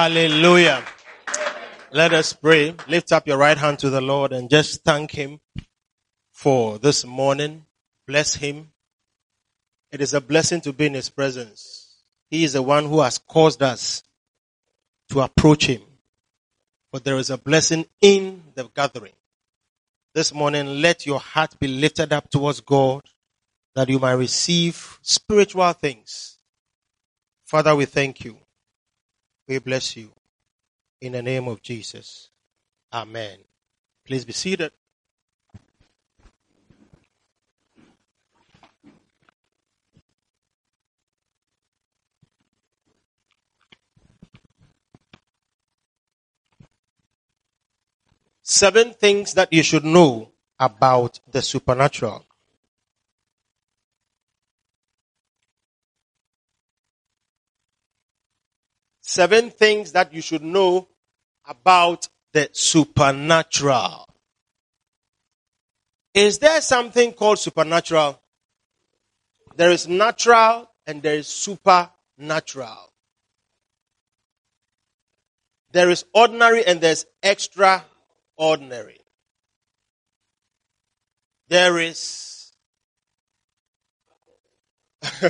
Hallelujah. Let us pray. Lift up your right hand to the Lord and just thank Him for this morning. Bless Him. It is a blessing to be in His presence. He is the one who has caused us to approach Him. But there is a blessing in the gathering. This morning, let your heart be lifted up towards God that you might receive spiritual things. Father, we thank you. We bless you. In the name of Jesus. Amen. Please be seated. Seven things that you should know about the supernatural. Seven things that you should know about the supernatural. Is there something called supernatural? There is natural and there is supernatural. There is ordinary and there's extraordinary. There is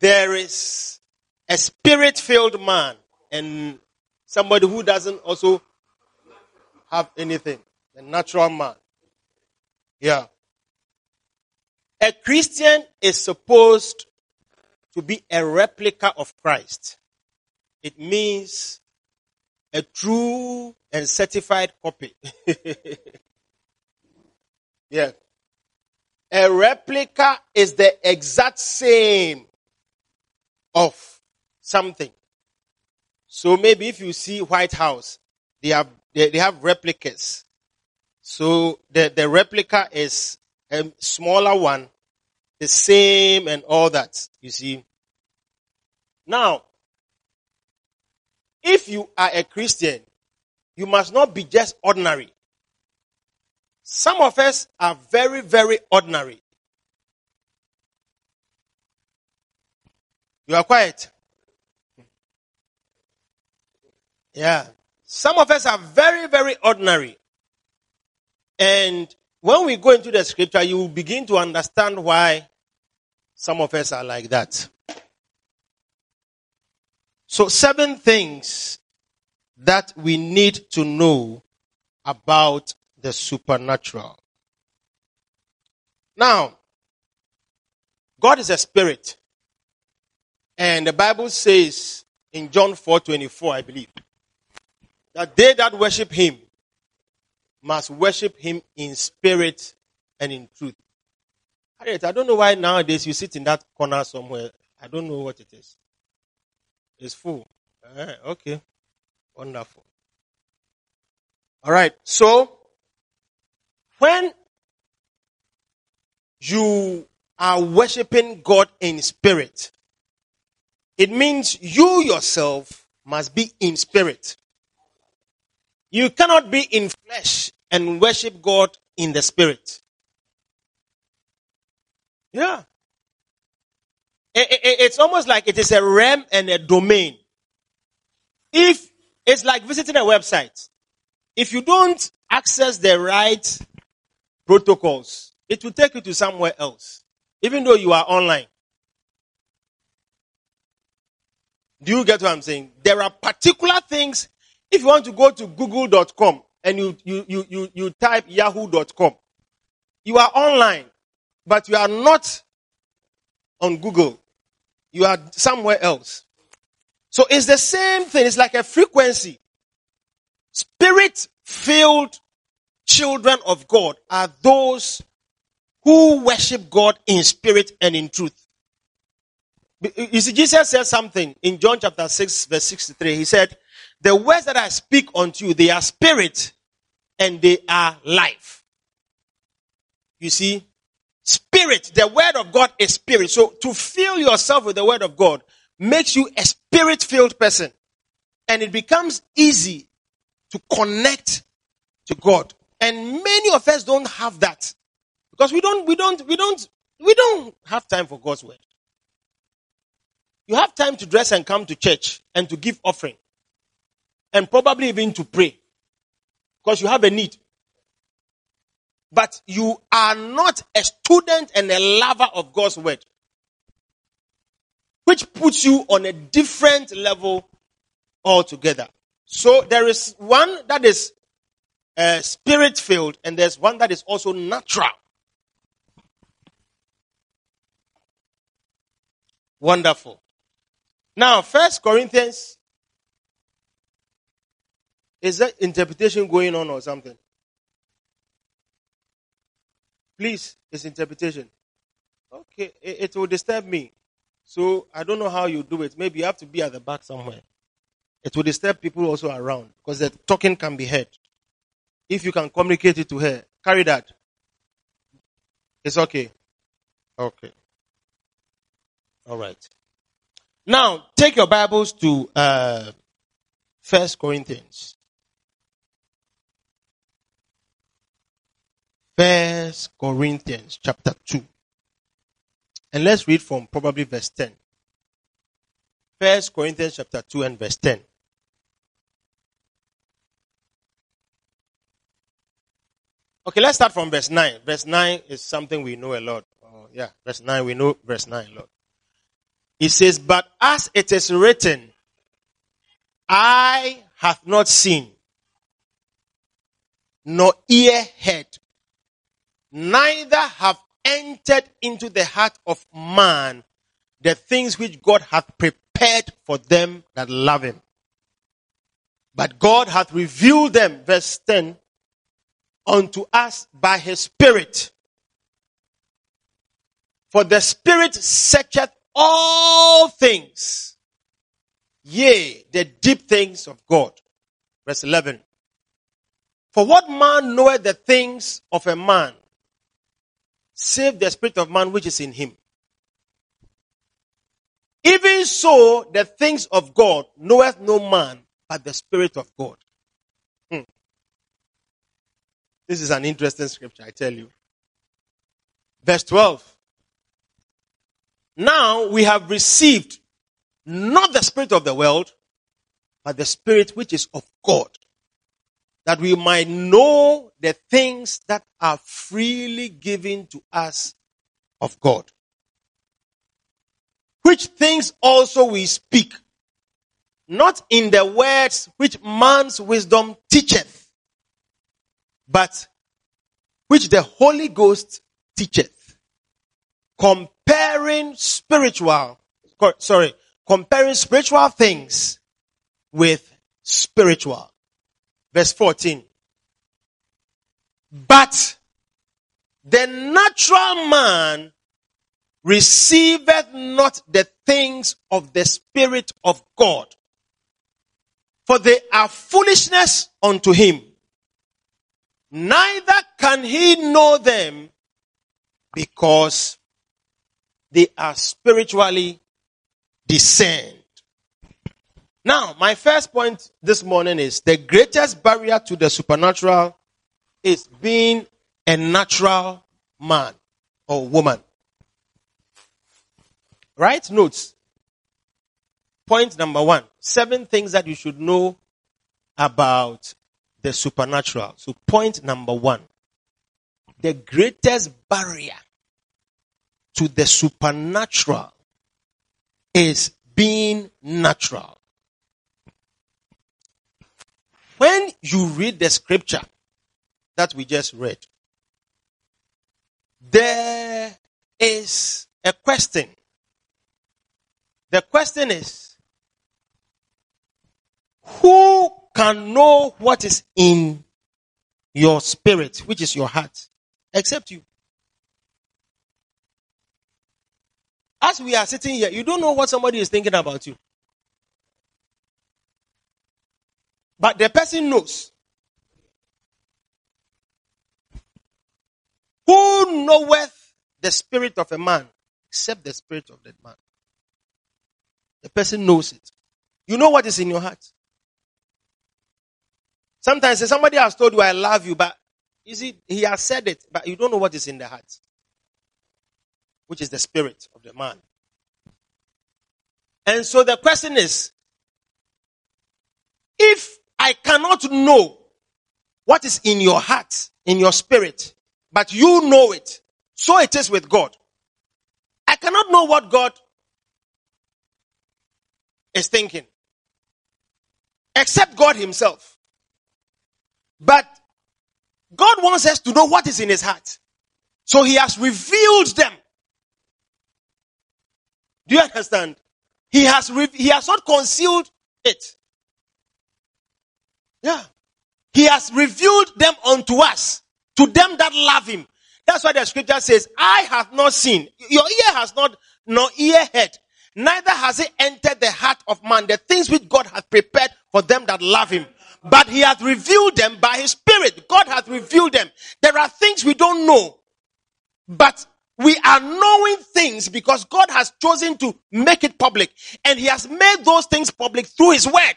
there is a spirit filled man and somebody who doesn't also have anything, a natural man. Yeah. A Christian is supposed to be a replica of Christ. It means a true and certified copy. yeah. A replica is the exact same of something. So maybe if you see White House, they have they, they have replicas. So the, the replica is a smaller one, the same and all that, you see. Now, if you are a Christian, you must not be just ordinary. Some of us are very, very ordinary. You are quiet. Yeah. Some of us are very, very ordinary. And when we go into the scripture, you will begin to understand why some of us are like that. So, seven things that we need to know about the supernatural. Now, God is a spirit. And the Bible says in John 4 24, I believe, that they that worship him must worship him in spirit and in truth. Harriet, I don't know why nowadays you sit in that corner somewhere. I don't know what it is. It's full. Uh, okay. Wonderful. All right. So, when you are worshiping God in spirit, it means you yourself must be in spirit. You cannot be in flesh and worship God in the spirit. Yeah. it's almost like it is a realm and a domain. If it's like visiting a website, if you don't access the right protocols, it will take you to somewhere else, even though you are online. Do you get what I'm saying? There are particular things if you want to go to google.com and you, you, you, you, you type yahoo.com, you are online, but you are not on Google. You are somewhere else. So it's the same thing. It's like a frequency. Spirit filled children of God are those who worship God in spirit and in truth. You see, Jesus said something in John chapter 6, verse 63. He said, The words that I speak unto you, they are spirit and they are life. You see, spirit, the word of God is spirit. So to fill yourself with the word of God makes you a spirit filled person. And it becomes easy to connect to God. And many of us don't have that. Because we don't, we don't, we don't, we don't have time for God's word. You have time to dress and come to church and to give offering. And probably even to pray. Because you have a need. But you are not a student and a lover of God's word. Which puts you on a different level altogether. So there is one that is uh, spirit filled and there's one that is also natural. Wonderful. Now, First Corinthians, is that interpretation going on or something? Please, it's interpretation. Okay, it, it will disturb me. So I don't know how you do it. Maybe you have to be at the back somewhere. It will disturb people also around because the talking can be heard. If you can communicate it to her, carry that. It's okay. Okay. All right. Now, take your Bibles to uh, First Corinthians. First Corinthians chapter 2. And let's read from probably verse 10. First Corinthians chapter 2 and verse 10. Okay, let's start from verse 9. Verse 9 is something we know a lot. Oh, yeah, verse 9, we know verse 9 a lot. He says, But as it is written, I have not seen, nor ear heard, neither have entered into the heart of man the things which God hath prepared for them that love him. But God hath revealed them, verse 10, unto us by his Spirit. For the Spirit searcheth all things, yea, the deep things of God. Verse 11. For what man knoweth the things of a man, save the spirit of man which is in him? Even so, the things of God knoweth no man but the spirit of God. Hmm. This is an interesting scripture, I tell you. Verse 12. Now we have received not the spirit of the world, but the spirit which is of God, that we might know the things that are freely given to us of God. Which things also we speak, not in the words which man's wisdom teacheth, but which the Holy Ghost teacheth, comparing spiritual, sorry, comparing spiritual things with spiritual. Verse 14. But the natural man receiveth not the things of the Spirit of God, for they are foolishness unto him. Neither can he know them because they are spiritually discerned. Now, my first point this morning is the greatest barrier to the supernatural is being a natural man or woman. Write notes. Point number one seven things that you should know about the supernatural. So, point number one the greatest barrier to the supernatural is being natural. When you read the scripture that we just read, there is a question. The question is, Who can know what is in your spirit, which is your heart, except you? As we are sitting here, you don't know what somebody is thinking about you. But the person knows. Who knoweth the spirit of a man except the spirit of that man? The person knows it. You know what is in your heart. Sometimes somebody has told you, I love you, but you see, he has said it, but you don't know what is in the heart, which is the spirit of the man. And so the question is, if I cannot know what is in your heart, in your spirit, but you know it, so it is with God. I cannot know what God is thinking, except God Himself. But God wants us to know what is in His heart. So He has revealed them. Do you understand? He has, re- he has not concealed it. Yeah. He has revealed them unto us, to them that love him. That's why the scripture says, I have not seen, your ear has not, nor ear heard, neither has it entered the heart of man, the things which God hath prepared for them that love him. But he has revealed them by his spirit. God hath revealed them. There are things we don't know, but we are knowing things because God has chosen to make it public and he has made those things public through his word.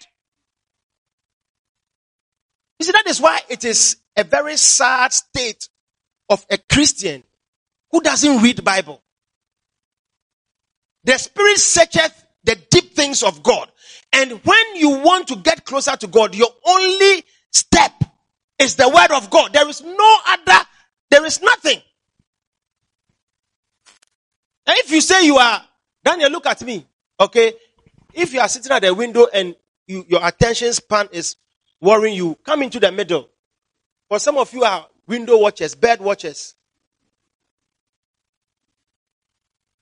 You see, that is why it is a very sad state of a Christian who doesn't read Bible. The Spirit searcheth the deep things of God. And when you want to get closer to God, your only step is the Word of God. There is no other, there is nothing. And if you say you are, Daniel, look at me. Okay. If you are sitting at the window and you, your attention span is worrying you, come into the middle. For some of you are window watchers, bed watchers.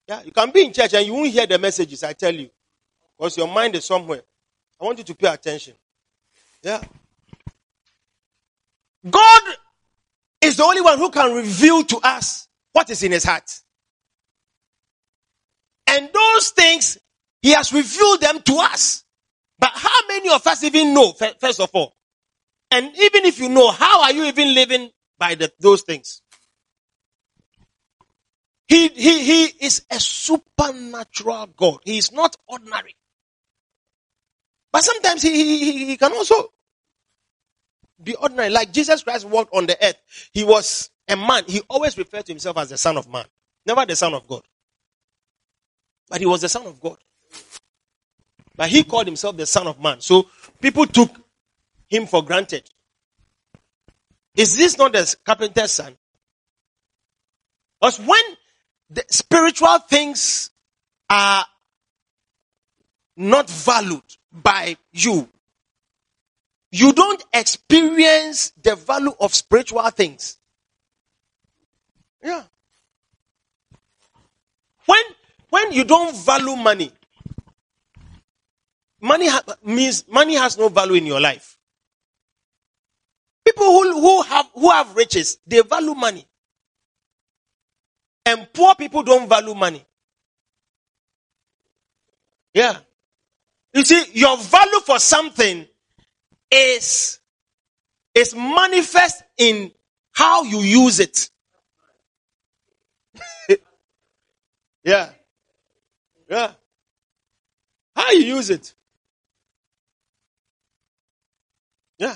Yeah, you can be in church and you won't hear the messages, I tell you. Because your mind is somewhere. I want you to pay attention. Yeah. God is the only one who can reveal to us what is in his heart. And those things, he has revealed them to us. But how many of us even know, first of all? And even if you know, how are you even living by the, those things? He, he, he is a supernatural God. He is not ordinary. But sometimes he, he, he can also be ordinary. Like Jesus Christ walked on the earth. He was a man. He always referred to himself as the son of man. Never the son of God. But he was the son of God. But he called himself the son of man. So people took him for granted. Is this not the carpenter's son? Because when the spiritual things are not valued by you, you don't experience the value of spiritual things. Yeah. When when you don't value money, money ha- means money has no value in your life. People who, who have who have riches, they value money. And poor people don't value money. Yeah. You see, your value for something is, is manifest in how you use it. yeah. Yeah. How you use it. Yeah.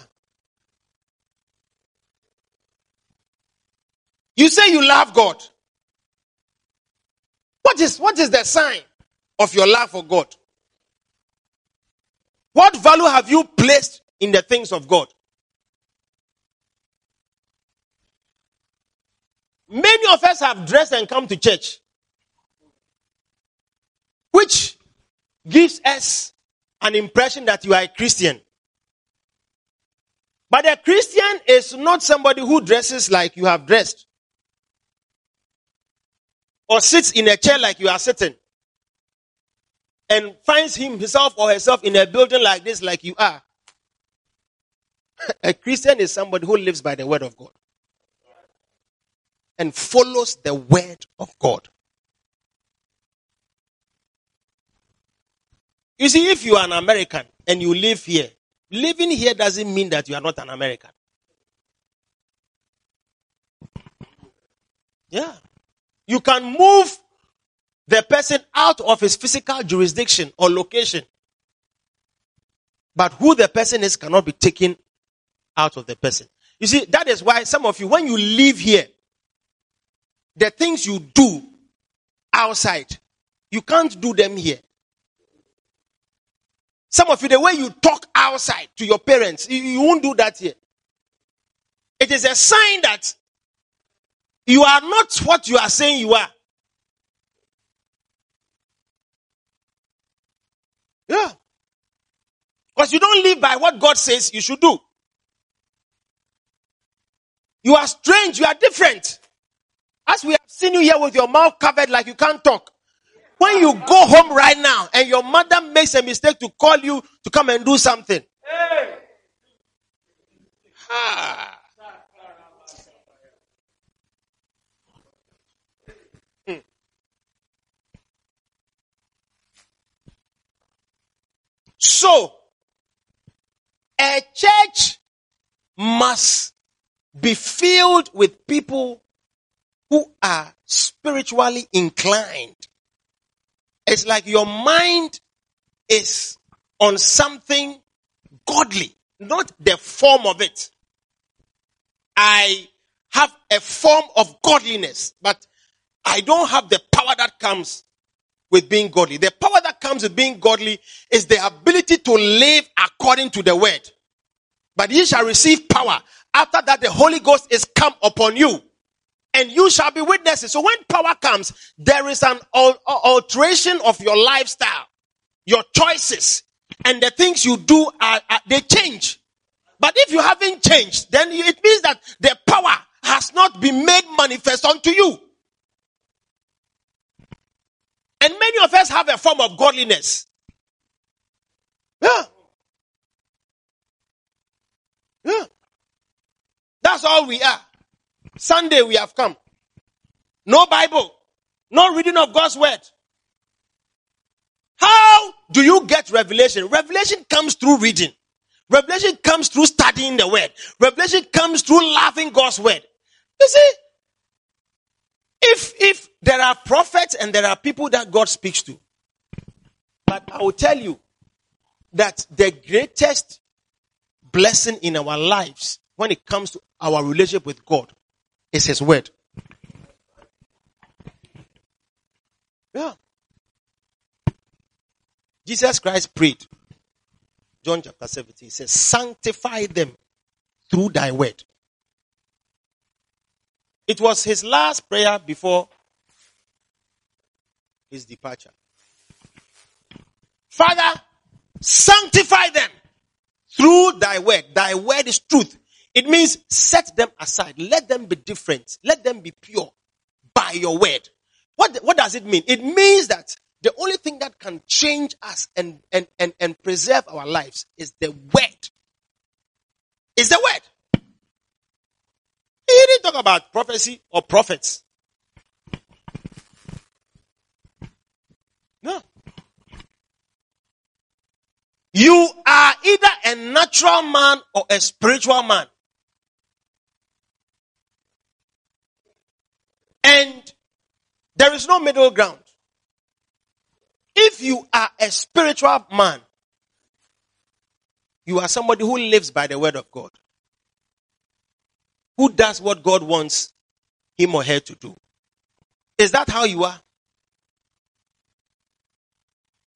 You say you love God. What is, what is the sign of your love for God? What value have you placed in the things of God? Many of us have dressed and come to church which gives us an impression that you are a Christian. But a Christian is not somebody who dresses like you have dressed or sits in a chair like you are sitting and finds him, himself or herself in a building like this like you are. A Christian is somebody who lives by the word of God and follows the word of God. You see, if you are an American and you live here, living here doesn't mean that you are not an American. Yeah. You can move the person out of his physical jurisdiction or location. But who the person is cannot be taken out of the person. You see, that is why some of you, when you live here, the things you do outside, you can't do them here. Some of you, the way you talk outside to your parents, you, you won't do that here. It is a sign that you are not what you are saying you are. Yeah. Because you don't live by what God says you should do. You are strange. You are different. As we have seen you here with your mouth covered like you can't talk. When you go home right now and your mother makes a mistake to call you to come and do something. Ah. So, a church must be filled with people who are spiritually inclined. It's like your mind is on something godly, not the form of it. I have a form of godliness, but I don't have the power that comes with being godly. The power that comes with being godly is the ability to live according to the word. But ye shall receive power. After that, the Holy Ghost is come upon you. And you shall be witnesses. So when power comes, there is an alteration of your lifestyle, your choices, and the things you do are, are they change. But if you haven't changed, then it means that the power has not been made manifest unto you. And many of us have a form of godliness. Yeah. Yeah. That's all we are. Sunday we have come. No Bible. No reading of God's word. How do you get revelation? Revelation comes through reading. Revelation comes through studying the word. Revelation comes through loving God's word. You see, if, if there are prophets and there are people that God speaks to, but I will tell you that the greatest blessing in our lives when it comes to our relationship with God is His Word. Yeah. Jesus Christ prayed. John chapter 17 he says, Sanctify them through thy word. It was his last prayer before his departure. Father, sanctify them through thy word. Thy word is truth. It means set them aside. Let them be different. Let them be pure by your word. What, what does it mean? It means that the only thing that can change us and, and, and, and preserve our lives is the word. Is the word. He didn't talk about prophecy or prophets. No. You are either a natural man or a spiritual man. And there is no middle ground. If you are a spiritual man, you are somebody who lives by the word of God who does what God wants him or her to do. Is that how you are?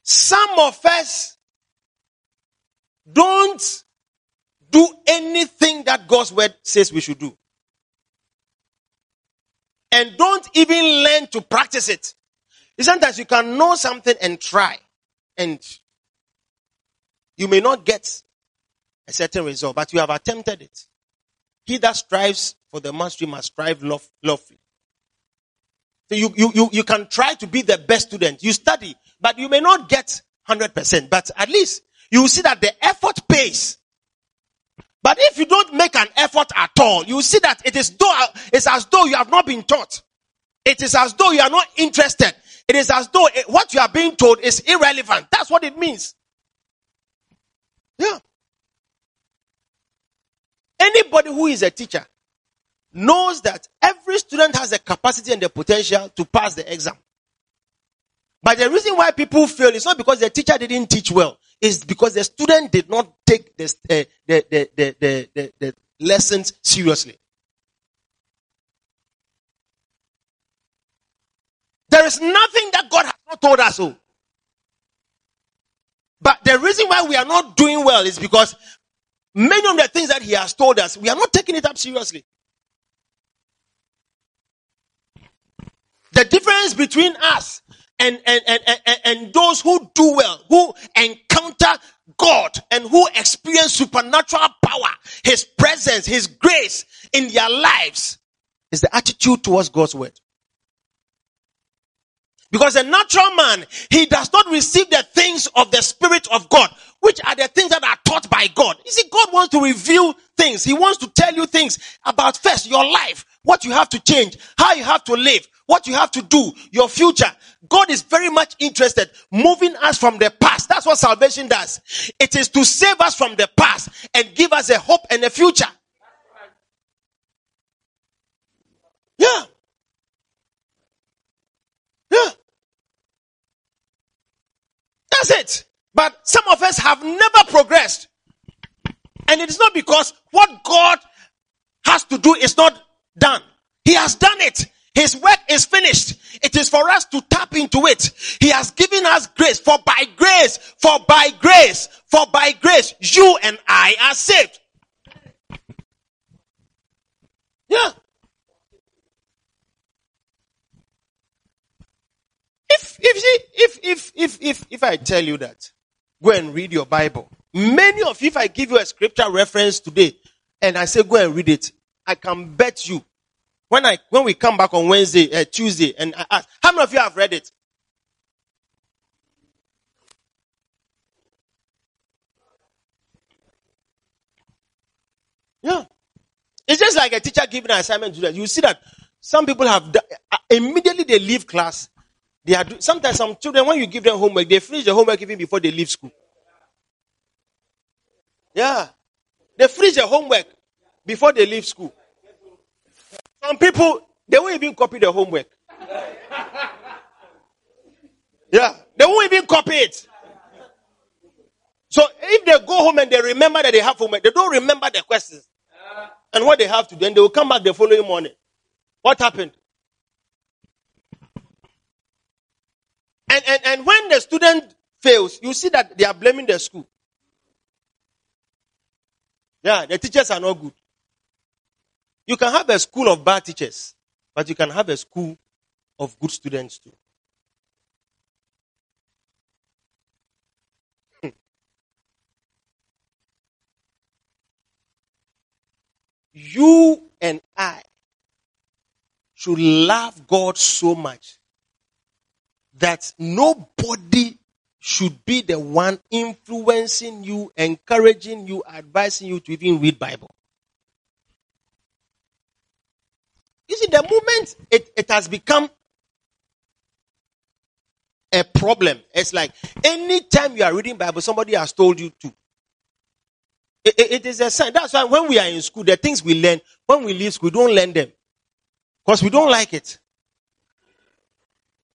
Some of us don't do anything that God's word says we should do. And don't even learn to practice it. Sometimes you can know something and try, and you may not get a certain result, but you have attempted it. He that strives for the mastery must strive love, lawfully. So you, you, you, you can try to be the best student. You study, but you may not get 100%, but at least you see that the effort pays. But if you don't make an effort at all, you see that it is though, it's as though you have not been taught. It is as though you are not interested. It is as though it, what you are being told is irrelevant. That's what it means. Yeah. Anybody who is a teacher knows that every student has the capacity and the potential to pass the exam. But the reason why people fail is not because the teacher didn't teach well. It's because the student did not take the, uh, the, the, the, the, the, the lessons seriously. There is nothing that God has not told us. So. But the reason why we are not doing well is because many of the things that He has told us, we are not taking it up seriously. The difference between us and, and, and, and, and those who do well, who encounter God and who experience supernatural power, His presence, His grace in their lives is the attitude towards God's word. Because a natural man, he does not receive the things of the Spirit of God, which are the things that are taught by God. You see, God wants to reveal things. He wants to tell you things about first your life, what you have to change, how you have to live, what you have to do, your future. God is very much interested moving us from the past. That's what salvation does. It is to save us from the past and give us a hope and a future. Yeah. Yeah. That's it. But some of us have never progressed. And it is not because what God has to do is not done. He has done it. His work is finished. It is for us to tap into it. He has given us grace. For by grace, for by grace, for by grace, you and I are saved. Yeah. If, if, if, if, if, if, if I tell you that, go and read your Bible. Many of you, if I give you a scripture reference today and I say go and read it, I can bet you when I when we come back on Wednesday, uh, Tuesday, and I ask, how many of you have read it? Yeah, it's just like a teacher giving an assignment to them. You see that some people have uh, immediately they leave class. They are sometimes some children when you give them homework, they finish the homework even before they leave school. Yeah, they finish the homework before they leave school. Some people, they won't even copy the homework. Yeah, they won't even copy it. So if they go home and they remember that they have homework, they don't remember the questions and what they have to do, and they will come back the following morning. What happened? And, and, and when the student fails, you see that they are blaming the school. Yeah, the teachers are not good. You can have a school of bad teachers, but you can have a school of good students too. Hmm. you and I should love God so much that nobody should be the one influencing you, encouraging you, advising you to even read Bible. You see, the moment it, it has become a problem, it's like anytime you are reading Bible, somebody has told you to. It, it, it is a sign. That's why when we are in school, the things we learn, when we leave school, we don't learn them. Because we don't like it.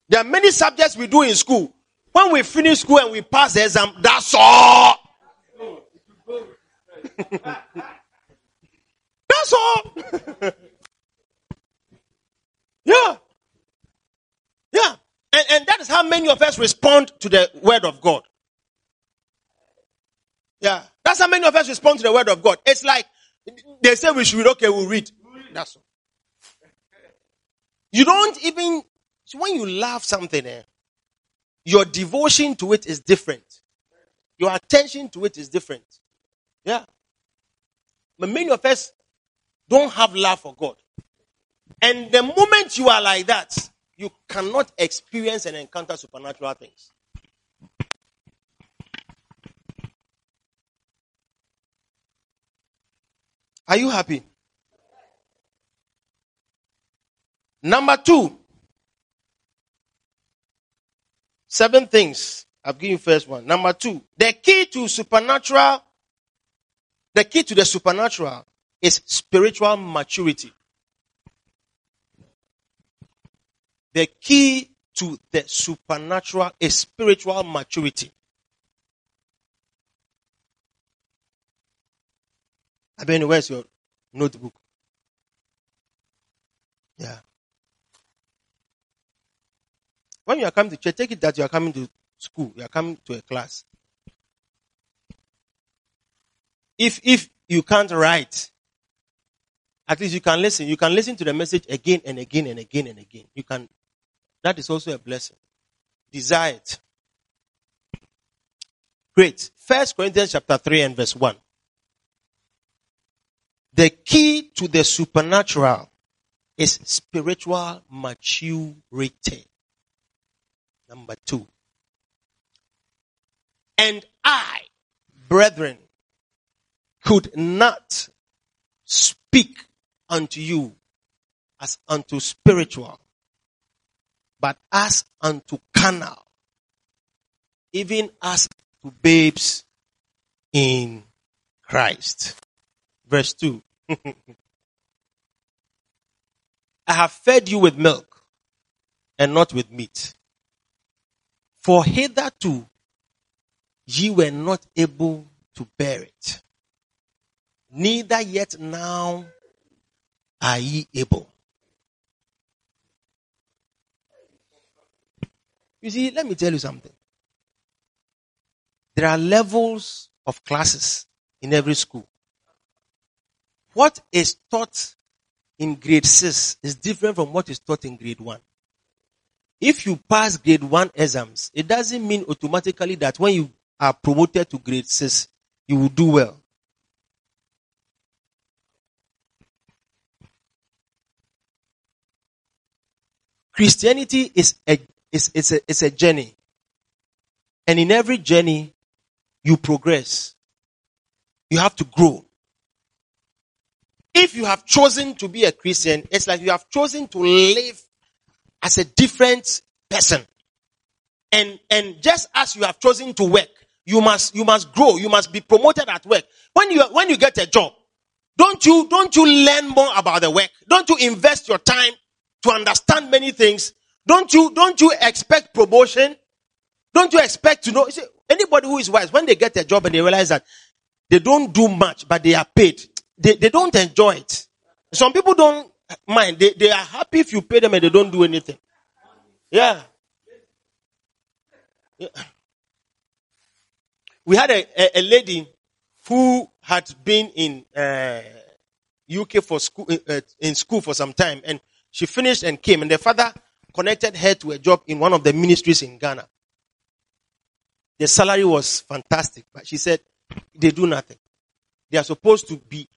There are many subjects we do in school. When we finish school and we pass the exam, that's all. that's all. Yeah. Yeah. And, and that is how many of us respond to the word of God. Yeah. That's how many of us respond to the word of God. It's like they say we should read, okay, we'll read. That's all. You don't even, when you love something, eh, your devotion to it is different. Your attention to it is different. Yeah. But many of us don't have love for God. And the moment you are like that, you cannot experience and encounter supernatural things. Are you happy? Number two. Seven things. I've given you first one. Number two. The key to supernatural, the key to the supernatural is spiritual maturity. The key to the supernatural is spiritual maturity. I mean, where's your notebook? Yeah. When you are coming to church, take it that you are coming to school, you are coming to a class. If if you can't write, at least you can listen. You can listen to the message again and again and again and again. You can that is also a blessing. Desire it. Great. First Corinthians chapter 3 and verse 1. The key to the supernatural is spiritual maturity. Number two. And I, brethren, could not speak unto you as unto spiritual, but as unto carnal, even as to babes in Christ. Verse 2. I have fed you with milk and not with meat. For hitherto ye were not able to bear it, neither yet now are ye able. You see, let me tell you something. There are levels of classes in every school. What is taught in grade 6 is different from what is taught in grade 1. If you pass grade 1 exams, it doesn't mean automatically that when you are promoted to grade 6, you will do well. Christianity is a, is, is, a, is a journey. And in every journey, you progress. You have to grow. If you have chosen to be a Christian, it's like you have chosen to live as a different person. And, and just as you have chosen to work, you must, you must grow. You must be promoted at work. When you, when you get a job, don't you, don't you learn more about the work? Don't you invest your time to understand many things? Don't you, don't you expect promotion? Don't you expect to know? See, anybody who is wise, when they get a job and they realize that they don't do much, but they are paid, they, they don't enjoy it. Some people don't mind. They, they are happy if you pay them and they don't do anything. Yeah. yeah. We had a, a, a, lady who had been in uh, UK for school uh, in school for some time, and she finished and came, and the father connected her to a job in one of the ministries in Ghana. The salary was fantastic, but she said they do nothing. They are supposed to be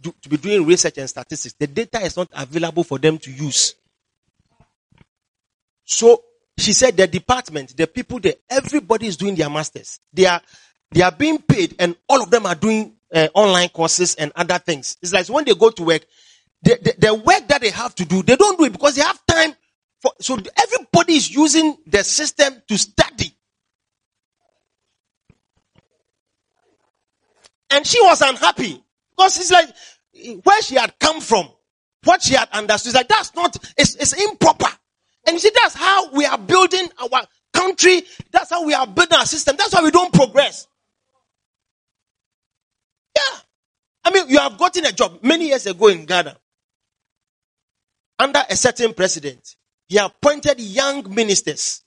do, to be doing research and statistics. The data is not available for them to use. So she said the department, the people there, everybody is doing their masters. They are, they are being paid and all of them are doing uh, online courses and other things. It's like when they go to work, the, the, the work that they have to do, they don't do it because they have time for, so everybody is using the system to study. And she was unhappy because it's like where she had come from, what she had understood, is like that's not, it's, it's improper. And you see, that's how we are building our country. That's how we are building our system. That's why we don't progress. Yeah. I mean, you have gotten a job many years ago in Ghana. Under a certain president, he appointed young ministers.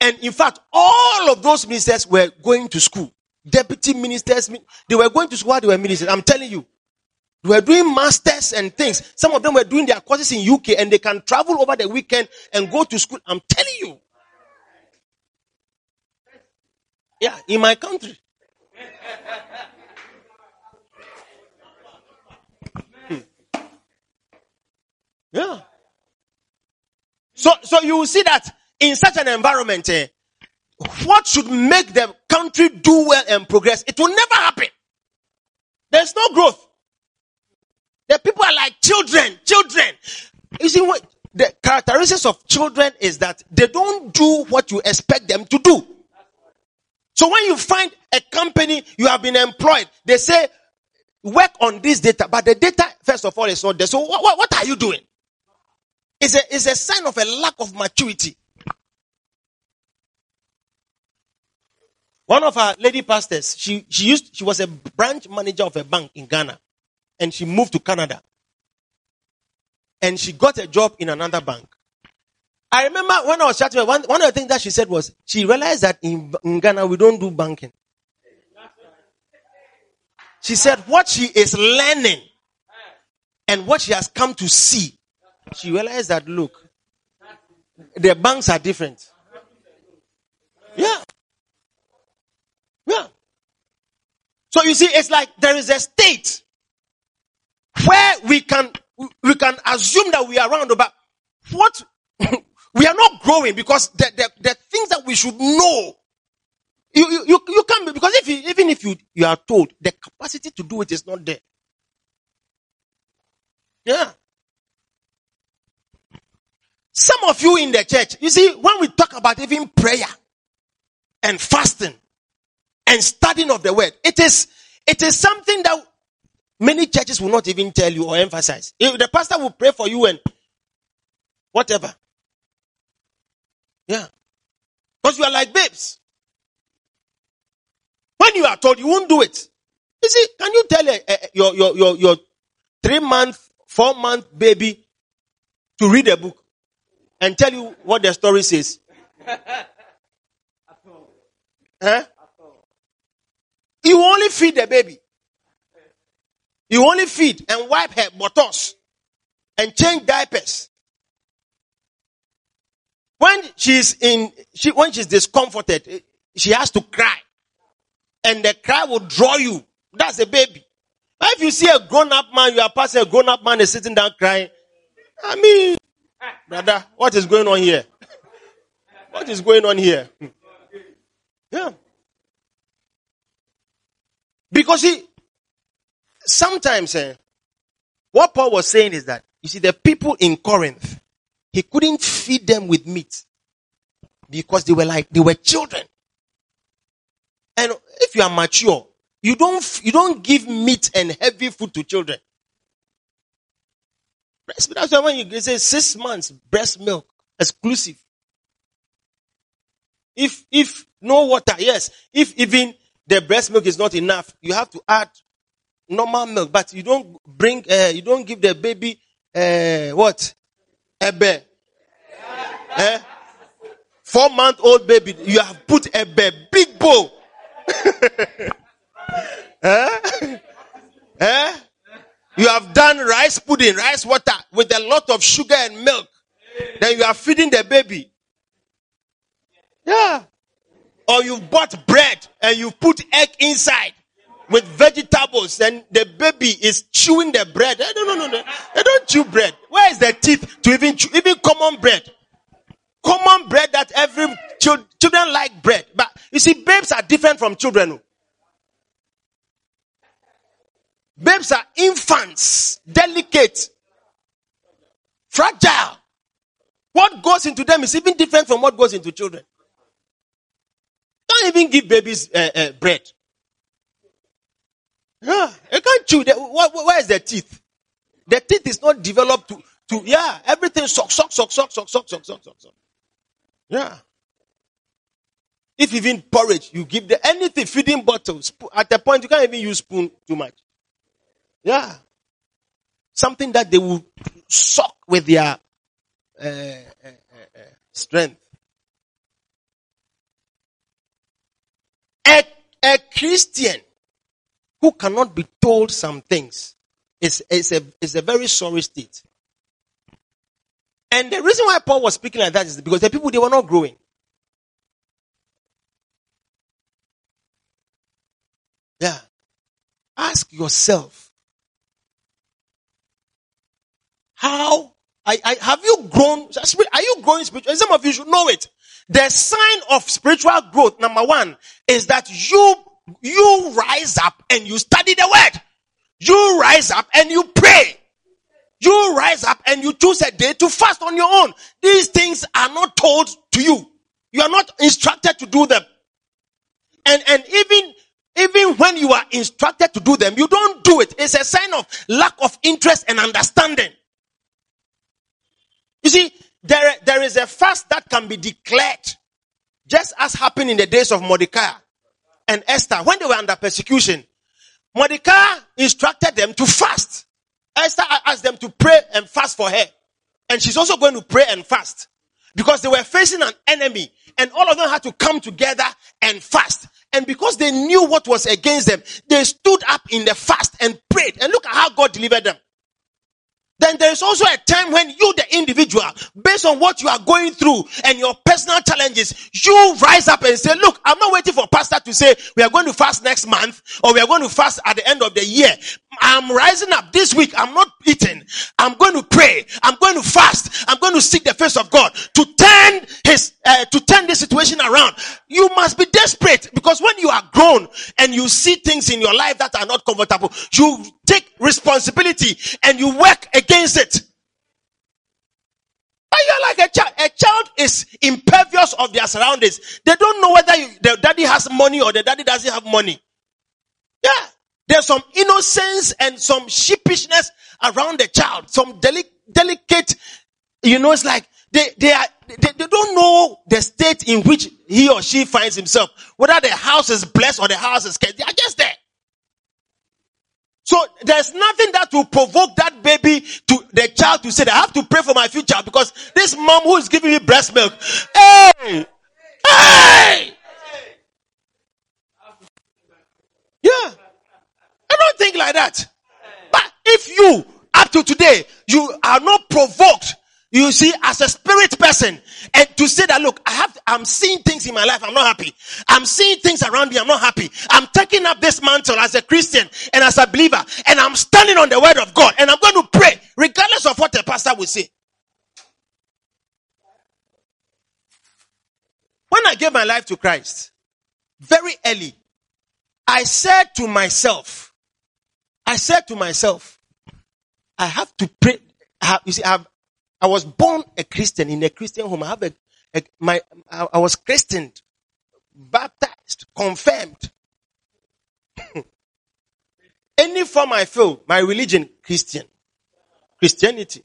And in fact, all of those ministers were going to school. Deputy ministers, they were going to school while they were ministers. I'm telling you. They were doing masters and things. Some of them were doing their courses in UK and they can travel over the weekend and go to school. I'm telling you. Yeah, in my country. Hmm. Yeah. So, so you will see that in such an environment, eh, what should make the country do well and progress? It will never happen. There's no growth. The people are like children, children. You see what the characteristics of children is that they don't do what you expect them to do. So when you find a company, you have been employed, they say, work on this data, but the data, first of all, is not there. So what, what, what are you doing? It's a, it's a sign of a lack of maturity. One of our lady pastors, she, she used, she was a branch manager of a bank in Ghana and she moved to Canada. And she got a job in another bank. I remember when I was chatting with one, one of the things that she said was she realized that in, in Ghana we don't do banking. She said what she is learning and what she has come to see, she realized that look, the banks are different. Yeah. Yeah. So you see, it's like there is a state where we can we can assume that we are around, but what we are not growing because the, the, the things that we should know. You, you, you, can't be, because if you, even if you, you are told, the capacity to do it is not there. Yeah. Some of you in the church, you see, when we talk about even prayer and fasting and studying of the word, it is, it is something that many churches will not even tell you or emphasize. If the pastor will pray for you and whatever. Yeah. Because you are like babes. When you are told, you won't do it. You see, can you tell a, a, your, your, your, your three month, four month baby to read a book and tell you what the story says? huh? You only feed the baby. You only feed and wipe her buttocks and change diapers. When she's in, she, when she's discomforted, she has to cry. And the cry will draw you. That's a baby. But if you see a grown up man, you are passing a grown up man is sitting down crying. I mean, brother, what is going on here? What is going on here? Yeah. Because see, sometimes eh, what Paul was saying is that, you see, the people in Corinth, he couldn't feed them with meat because they were like, they were children. And if you are mature, you don't, you don't give meat and heavy food to children. Breast, that's why when you say six months breast milk exclusive. If, if no water, yes. If even the breast milk is not enough, you have to add normal milk. But you don't bring, uh, you don't give the baby, uh, what? Ebe. Eh? Four month old baby, you have put a big bowl. eh? Eh? You have done rice pudding, rice water with a lot of sugar and milk. Then you are feeding the baby. Yeah. Or you've bought bread and you put egg inside with vegetables and the baby is chewing the bread. Eh, no, no, no, no. They don't chew bread. Where is the teeth to even chew? Even common bread. Common bread that every children like bread. But you see, babes are different from children. Oh. Babes are infants, delicate, fragile. What goes into them is even different from what goes into children. Don't even give babies uh, uh, bread. Yeah, you can't chew. The, where is the teeth? The teeth is not developed to, to yeah, everything suck, suck, suck, suck, suck, suck, suck, suck, suck, suck. Yeah. If even porridge, you give the anything, feeding bottles. At the point, you can't even use spoon too much. Yeah. Something that they will suck with their uh, uh, uh, strength. A, a Christian who cannot be told some things is, is, a, is a very sorry state. And the reason why Paul was speaking like that is because the people, they were not growing. Yeah. Ask yourself, how I, I, have you grown? Are you growing spiritually? Some of you should know it. The sign of spiritual growth, number one, is that you you rise up and you study the word. You rise up and you pray. You rise up and you choose a day to fast on your own. These things are not told to you. You are not instructed to do them. And, and even, even when you are instructed to do them, you don't do it. It's a sign of lack of interest and understanding. You see, there, there is a fast that can be declared, just as happened in the days of Mordecai and Esther when they were under persecution. Mordecai instructed them to fast. Esther asked them to pray and fast for her. And she's also going to pray and fast because they were facing an enemy and all of them had to come together and fast. And because they knew what was against them, they stood up in the fast and prayed. And look at how God delivered them. Then there is also a time when you, the individual, based on what you are going through and your personal challenges, you rise up and say, look, I'm not waiting for pastor to say we are going to fast next month or we are going to fast at the end of the year. I'm rising up this week. I'm not eating. I'm going to pray. I'm going to fast. I'm going to seek the face of God to turn his, uh, to turn this situation around. You must be desperate because when you are grown and you see things in your life that are not comfortable, you take responsibility and you work against it. But you're like a child. A child is impervious of their surroundings. They don't know whether you, the daddy has money or the daddy doesn't have money. Yeah. There's some innocence and some sheepishness around the child. Some deli- delicate, you know, it's like they, they are, they, they don't know the state in which he or she finds himself. Whether the house is blessed or the house is cursed. They are just there. So there's nothing that will provoke that baby to the child to say, I have to pray for my future because this mom who is giving me breast milk, hey, hey, yeah. Don't think like that. But if you, up to today, you are not provoked you see, as a spirit person, and to say that, look, I have, I'm seeing things in my life, I'm not happy. I'm seeing things around me, I'm not happy. I'm taking up this mantle as a Christian and as a believer, and I'm standing on the word of God, and I'm going to pray, regardless of what the pastor will say. When I gave my life to Christ, very early, I said to myself, I said to myself, I have to pray. I have, you see, I have, I was born a Christian in a Christian home. I have a, a my, I, I was christened, baptized, confirmed. Any form I feel, my religion, Christian. Christianity.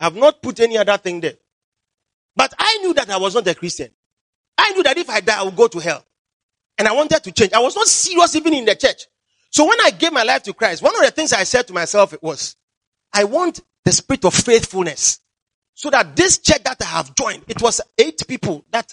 I have not put any other thing there. But I knew that I was not a Christian. I knew that if I die, I would go to hell. And I wanted to change. I was not serious even in the church. So when I gave my life to Christ, one of the things I said to myself was, I want the spirit of faithfulness. So that this church that I have joined, it was eight people that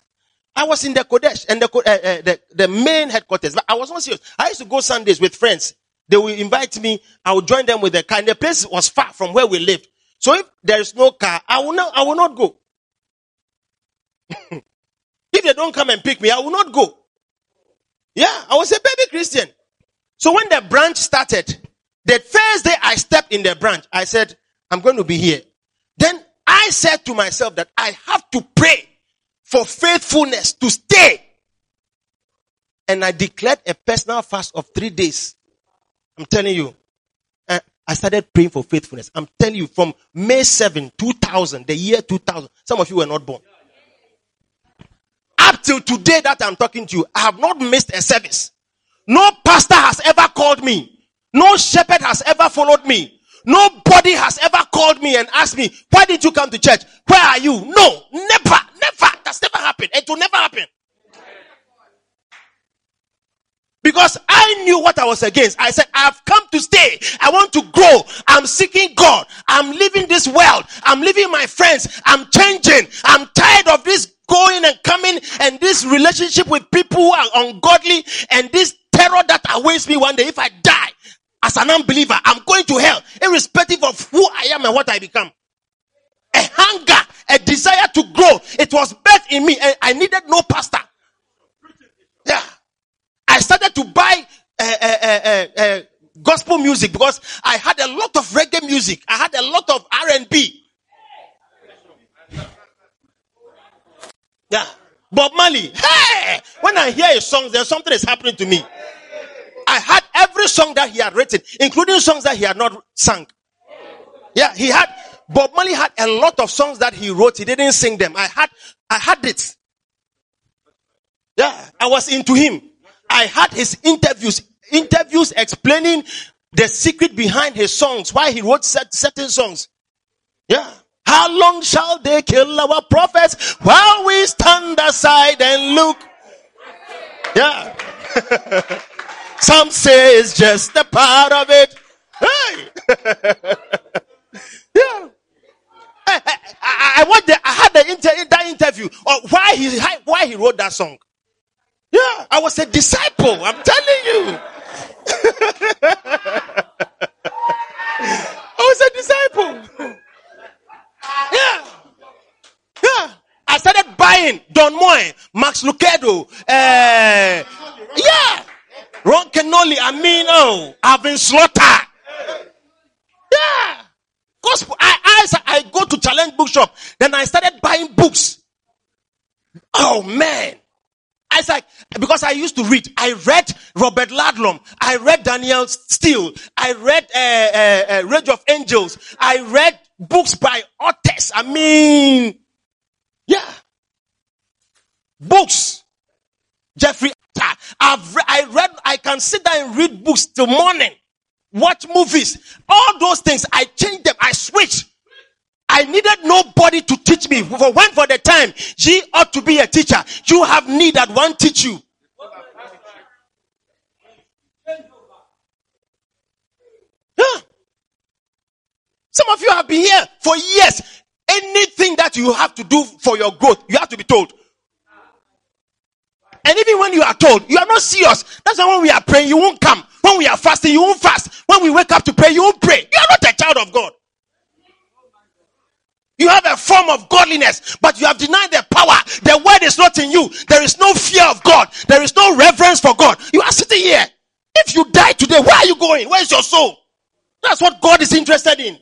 I was in the Kodesh and the, uh, uh, the, the main headquarters, but I was not serious. I used to go Sundays with friends. They will invite me. I will join them with the car. And the place was far from where we lived. So if there is no car, I will not, I will not go. if they don't come and pick me, I will not go. Yeah, I was a baby Christian. So when the branch started, the first day I stepped in the branch, I said, I'm going to be here. Then I said to myself that I have to pray for faithfulness to stay. And I declared a personal fast of three days. I'm telling you. I started praying for faithfulness. I'm telling you from May 7, 2000, the year 2000. Some of you were not born. Up till today that I'm talking to you, I have not missed a service. No pastor has ever called me. No shepherd has ever followed me. Nobody has ever called me and asked me, why did you come to church? Where are you? No, never, never. That's never happened. It will never happen. Because I knew what I was against. I said, I've come to stay. I want to grow. I'm seeking God. I'm leaving this world. I'm leaving my friends. I'm changing. I'm tired of this going and coming and this relationship with people who are ungodly and this terror that awaits me one day if I die as an unbeliever. I'm going to hell, irrespective of who I am and what I become. A hunger, a desire to grow. It was birthed in me, and I needed no pastor. Yeah, I started to buy uh, uh, uh, gospel music because I had a lot of reggae music. I had a lot of R and B. Yeah. Bob Marley. Hey! When I hear his songs, there's something is happening to me. I had every song that he had written, including songs that he had not sung. Yeah, he had, Bob Marley had a lot of songs that he wrote. He didn't sing them. I had, I had it. Yeah, I was into him. I had his interviews, interviews explaining the secret behind his songs, why he wrote certain songs. Yeah. How long shall they kill our prophets while we stand aside and look? Yeah. Some say it's just a part of it. Hey. yeah. I, I, I, the, I had the inter, that interview of why he why he wrote that song. Yeah, I was a disciple. I'm telling you. slaughtered. Yeah. Gospel. I, I, I go to challenge bookshop. Then I started buying books. Oh man. I like, because I used to read. I read Robert Ludlum. I read Daniel Steel. I read uh, uh, uh, Rage of Angels. I read books by authors. I mean, yeah. Books. Jeffrey I've re- I read, I can sit down and read books till morning. Watch movies. All those things, I change them. I switch. I needed nobody to teach me. For when for the time, she ought to be a teacher. You have need that one teach you. Yeah. Some of you have been here for years. Anything that you have to do for your growth, you have to be told. And even when you are told, you are not serious. That's why when we are praying, you won't come. When we are fasting, you won't fast. When we wake up to pray, you won't pray. You are not a child of God. You have a form of godliness, but you have denied the power. The word is not in you. There is no fear of God. There is no reverence for God. You are sitting here. If you die today, where are you going? Where is your soul? That's what God is interested in.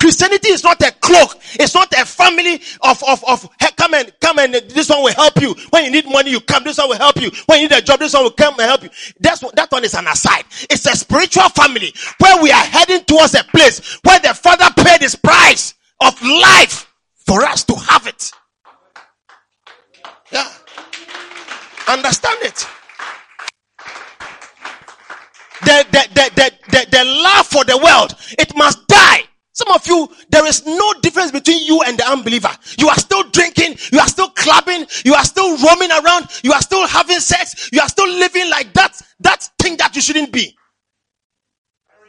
Christianity is not a cloak. It's not a family of, of, of, hey, come and, come and this one will help you. When you need money, you come. This one will help you. When you need a job, this one will come and help you. That's what, that one is an aside. It's a spiritual family where we are heading towards a place where the father paid his price of life for us to have it. Yeah. Understand it. The, the, the, the, the, the love for the world, it must. Some of you, there is no difference between you and the unbeliever. You are still drinking, you are still clubbing, you are still roaming around, you are still having sex, you are still living like that, that thing that you shouldn't be.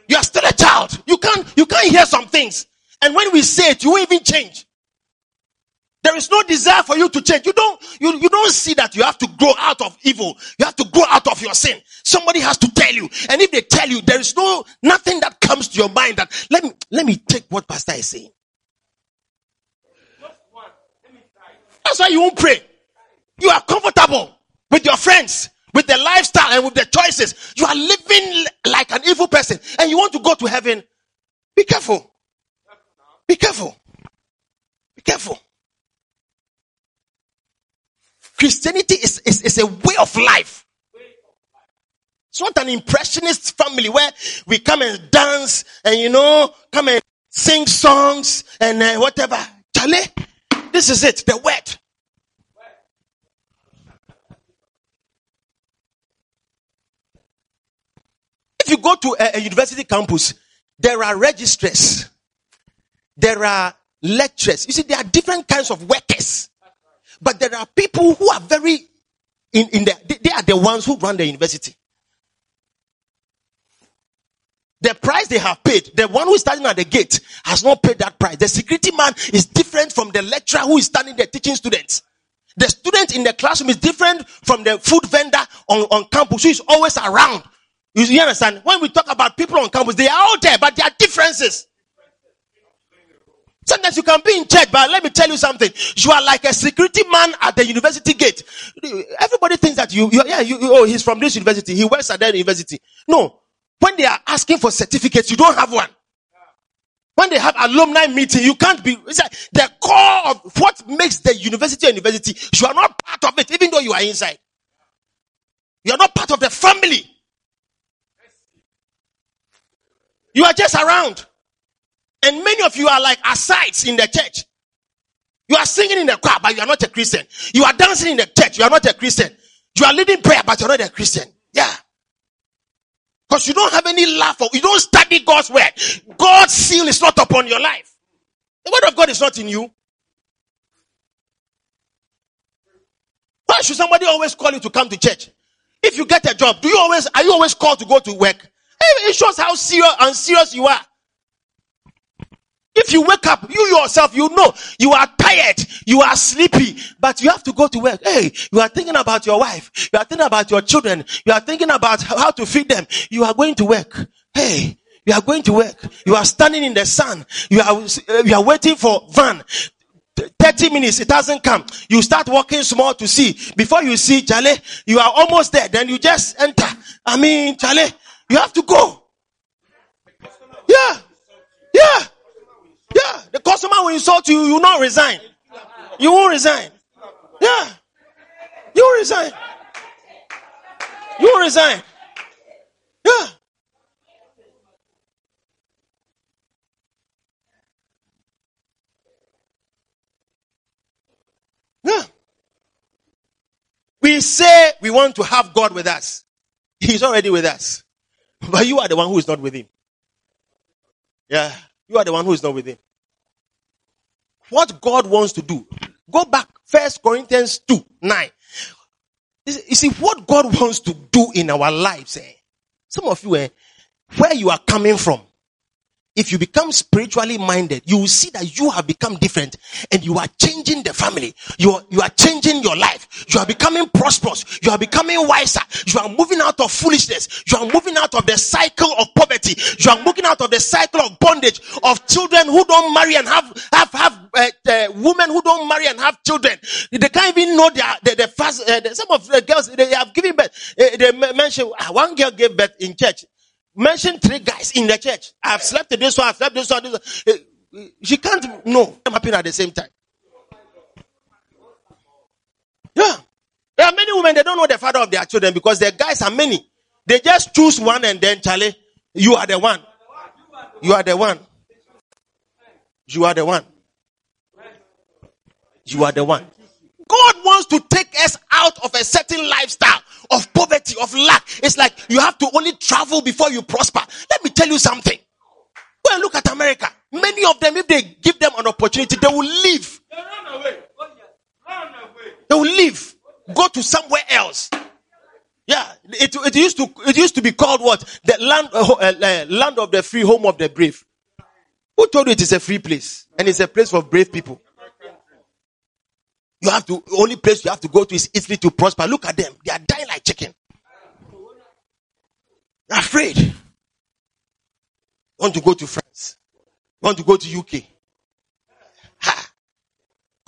You are still a child. You can't, you can't hear some things. And when we say it, you won't even change. There is no desire for you to change. You don't, you, you don't see that you have to grow out of evil. You have to grow out of your sin. Somebody has to tell you. And if they tell you, there is no, nothing that comes to your mind that, let me, let me take what pastor is saying. That's why you won't pray. You are comfortable with your friends, with the lifestyle and with the choices. You are living like an evil person and you want to go to heaven. Be careful. Be careful. Be careful. Christianity is, is, is a way of life. It's not an impressionist family where we come and dance and you know, come and sing songs and uh, whatever. Charlie, this is it, the word. If you go to a, a university campus, there are registrars, there are lecturers. You see, there are different kinds of workers. But there are people who are very in, in the, they, they are the ones who run the university. The price they have paid, the one who is standing at the gate has not paid that price. The security man is different from the lecturer who is standing there teaching students. The student in the classroom is different from the food vendor on, on campus who is always around. You, you understand? When we talk about people on campus, they are out there, but there are differences. Sometimes you can be in church, but let me tell you something. You are like a security man at the university gate. Everybody thinks that you, you yeah, you, oh, he's from this university. He works at that university. No. When they are asking for certificates, you don't have one. When they have alumni meeting, you can't be, it's like the core of what makes the university a university. You are not part of it, even though you are inside. You are not part of the family. You are just around. And many of you are like asides in the church. You are singing in the choir, but you are not a Christian. You are dancing in the church, you are not a Christian. You are leading prayer, but you're not a Christian. Yeah. Because you don't have any love for, you don't study God's word. God's seal is not upon your life. The word of God is not in you. Why should somebody always call you to come to church? If you get a job, do you always, are you always called to go to work? It shows how serious, unserious you are. If you wake up, you yourself, you know you are tired, you are sleepy, but you have to go to work. Hey, you are thinking about your wife, you are thinking about your children, you are thinking about how to feed them. You are going to work. Hey, you are going to work. You are standing in the sun. You are, eh, you are waiting for van. 30 minutes, it hasn't come. You start walking small to see. Before you see, Charlie, you are almost there. Then you just enter. I mean, Charlie, you have to go. Yeah. Yeah. Yeah, the customer will insult you, you will not resign. You won't resign. Yeah. You resign. You resign. Yeah. Yeah. We say we want to have God with us. He's already with us. But you are the one who is not with him. Yeah. You are the one who is not with him. What God wants to do. Go back, First Corinthians 2 9. You see, what God wants to do in our lives, eh? Some of you, eh, where you are coming from, if you become spiritually minded, you will see that you have become different and you are changing the family. You are, you are changing your life. You are becoming prosperous. You are becoming wiser. You are moving out of foolishness. You are moving out of the cycle of poverty. You are moving out of the cycle of bondage of children who don't marry and have, have, have, uh, uh, women who don't marry and have children. They can't even know their, the, the first, uh, some of the girls, they have given birth. Uh, they mention, uh, one girl gave birth in church. Mention three guys in the church. I've slept with this one, I've slept with this one, this one. Eh, she can't know them happening at the same time. Yeah. There are many women, they don't know the father of their children because their guys are many. They just choose one and then, Charlie, you are the one. You are the one. You are the one. You are the one. God wants to take us out of a certain lifestyle of poverty, of lack. It's like you have to only travel before you prosper. Let me tell you something. And look at America. Many of them, if they give them an opportunity, they will leave. They run away. They will leave. Go to somewhere else. Yeah, it, it used to it used to be called what the land uh, uh, land of the free, home of the brave. Who told you it is a free place and it's a place for brave people? You have to, only place you have to go to is Italy to prosper. Look at them. They are dying like chicken. They're afraid. Want to go to France. Want to go to UK.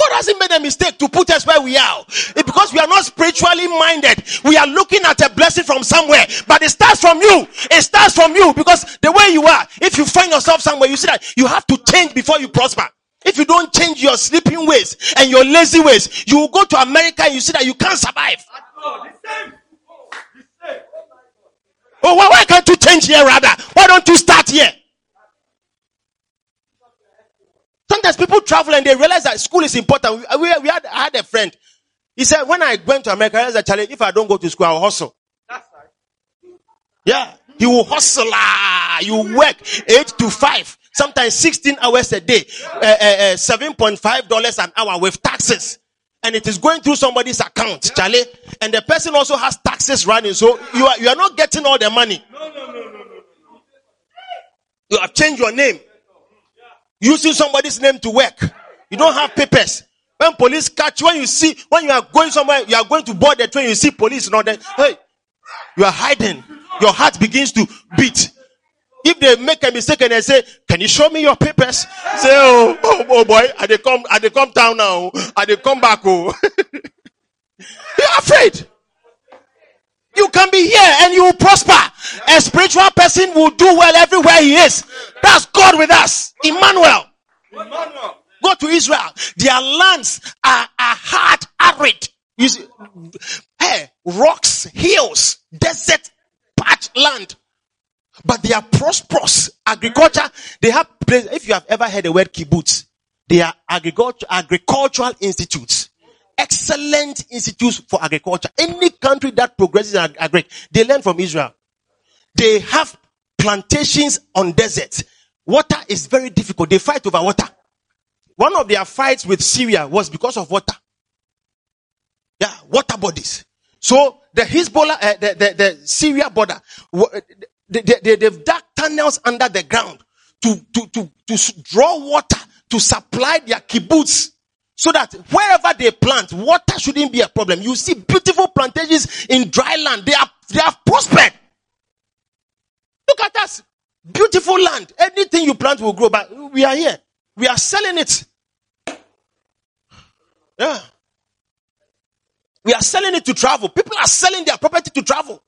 God hasn't made a mistake to put us where we are. Because we are not spiritually minded. We are looking at a blessing from somewhere. But it starts from you. It starts from you because the way you are, if you find yourself somewhere, you see that you have to change before you prosper. If you don't change your sleeping ways and your lazy ways, you will go to America and you see that you can't survive. Oh, why, why can't you change here rather? Why don't you start here? Sometimes people travel and they realize that school is important. We, we, had, I had a friend. He said, when I went to America, there's a challenge. If I don't go to school, I'll hustle. Yeah. He will hustle. Ah, you work eight to five sometimes 16 hours a day, uh, uh, uh, $7.5 an hour with taxes. And it is going through somebody's account, Charlie. And the person also has taxes running. So you are, you are not getting all the money. No, no, no, no, no. You have changed your name. Using somebody's name to work. You don't have papers. When police catch you, when you see, when you are going somewhere, you are going to board the train, you see police, not that, hey, you are hiding. Your heart begins to beat. If they make a mistake and they say, Can you show me your papers? Say, Oh, oh, oh boy, I they come, I they come down now. I they come back. Oh. You're afraid. You can be here and you will prosper. A spiritual person will do well everywhere he is. That's God with us. Emmanuel. Emmanuel. Go to Israel. Their lands are, are hard, arid. You see, Hey, rocks, hills, desert, patch land. But they are prosperous. Agriculture, they have, if you have ever heard the word kibbutz, they are agriculture, agricultural institutes. Excellent institutes for agriculture. Any country that progresses in agri, they learn from Israel. They have plantations on desert. Water is very difficult. They fight over water. One of their fights with Syria was because of water. Yeah, water bodies. So the Hezbollah, uh, the, the, the Syria border, they, they, they've dug tunnels under the ground to, to, to, to draw water to supply their kibbutz so that wherever they plant, water shouldn't be a problem. You see beautiful plantations in dry land. They are, they have prospered. Look at us. Beautiful land. Anything you plant will grow, but we are here. We are selling it. Yeah. We are selling it to travel. People are selling their property to travel.